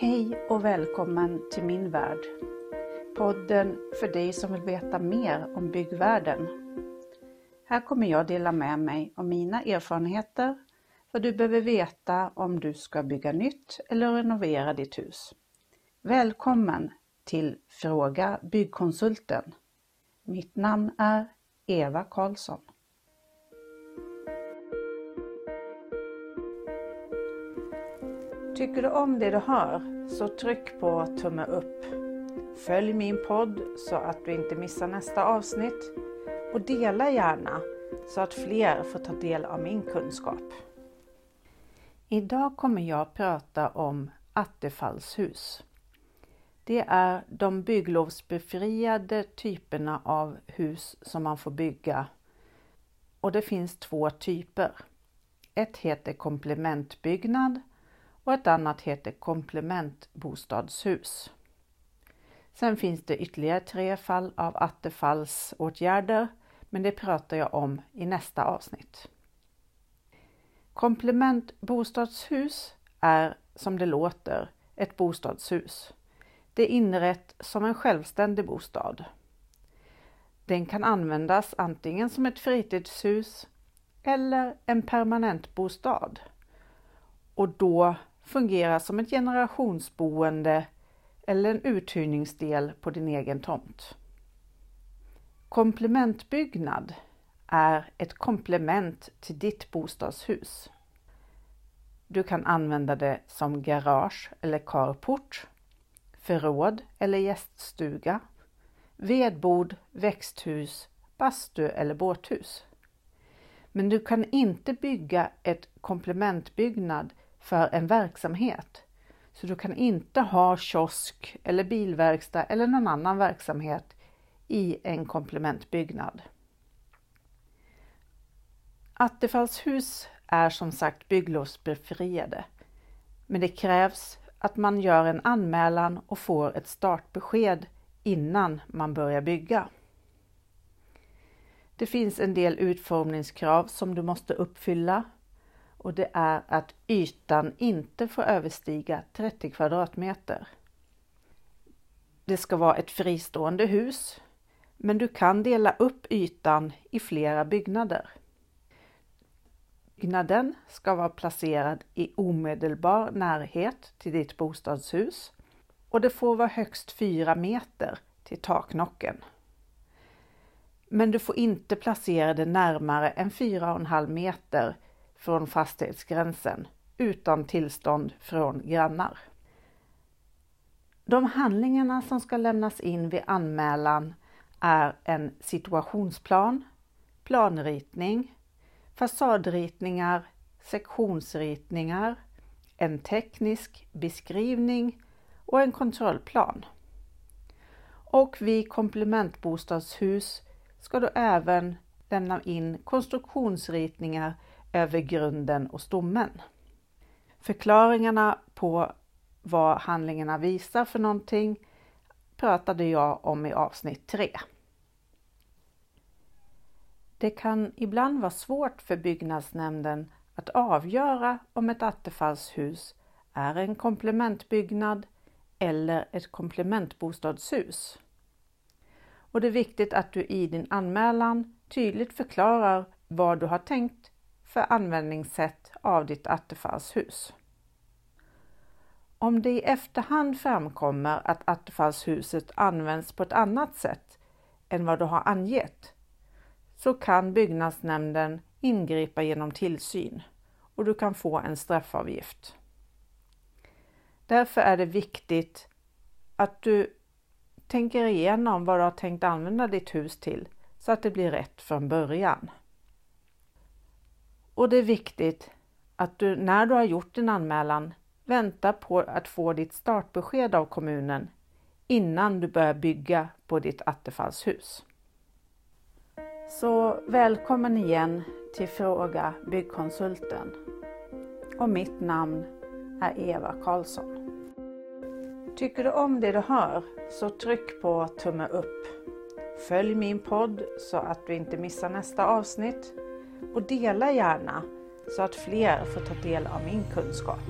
Hej och välkommen till min värld. Podden för dig som vill veta mer om byggvärlden. Här kommer jag dela med mig av mina erfarenheter, vad du behöver veta om du ska bygga nytt eller renovera ditt hus. Välkommen till Fråga Byggkonsulten. Mitt namn är Eva Karlsson. Tycker du om det du hör så tryck på tumme upp. Följ min podd så att du inte missar nästa avsnitt och dela gärna så att fler får ta del av min kunskap. Idag kommer jag prata om attefallshus. Det är de bygglovsbefriade typerna av hus som man får bygga och det finns två typer. Ett heter komplementbyggnad och ett annat heter komplementbostadshus. Sen finns det ytterligare tre fall av attefallsåtgärder, men det pratar jag om i nästa avsnitt. Komplementbostadshus är som det låter ett bostadshus. Det är inrett som en självständig bostad. Den kan användas antingen som ett fritidshus eller en permanentbostad och då fungerar som ett generationsboende eller en uthyrningsdel på din egen tomt. Komplementbyggnad är ett komplement till ditt bostadshus. Du kan använda det som garage eller carport, förråd eller gäststuga, vedbod, växthus, bastu eller båthus. Men du kan inte bygga ett komplementbyggnad för en verksamhet. Så du kan inte ha kiosk eller bilverkstad eller någon annan verksamhet i en komplementbyggnad. Attefallshus är som sagt bygglovsbefriade, men det krävs att man gör en anmälan och får ett startbesked innan man börjar bygga. Det finns en del utformningskrav som du måste uppfylla och det är att ytan inte får överstiga 30 kvadratmeter. Det ska vara ett fristående hus, men du kan dela upp ytan i flera byggnader. Byggnaden ska vara placerad i omedelbar närhet till ditt bostadshus och det får vara högst 4 meter till taknocken. Men du får inte placera det närmare än 4,5 meter från fastighetsgränsen utan tillstånd från grannar. De handlingarna som ska lämnas in vid anmälan är en situationsplan, planritning, fasadritningar, sektionsritningar, en teknisk beskrivning och en kontrollplan. Och vid komplementbostadshus ska du även lämna in konstruktionsritningar över grunden och stommen. Förklaringarna på vad handlingarna visar för någonting pratade jag om i avsnitt 3. Det kan ibland vara svårt för byggnadsnämnden att avgöra om ett attefallshus är en komplementbyggnad eller ett komplementbostadshus. Och det är viktigt att du i din anmälan tydligt förklarar vad du har tänkt för användningssätt av ditt attefallshus. Om det i efterhand framkommer att attefallshuset används på ett annat sätt än vad du har angett så kan byggnadsnämnden ingripa genom tillsyn och du kan få en straffavgift. Därför är det viktigt att du tänker igenom vad du har tänkt använda ditt hus till så att det blir rätt från början. Och det är viktigt att du när du har gjort din anmälan väntar på att få ditt startbesked av kommunen innan du börjar bygga på ditt attefallshus. Så välkommen igen till Fråga Byggkonsulten. Och mitt namn är Eva Karlsson. Tycker du om det du hör så tryck på tumme upp. Följ min podd så att du inte missar nästa avsnitt och dela gärna så att fler får ta del av min kunskap.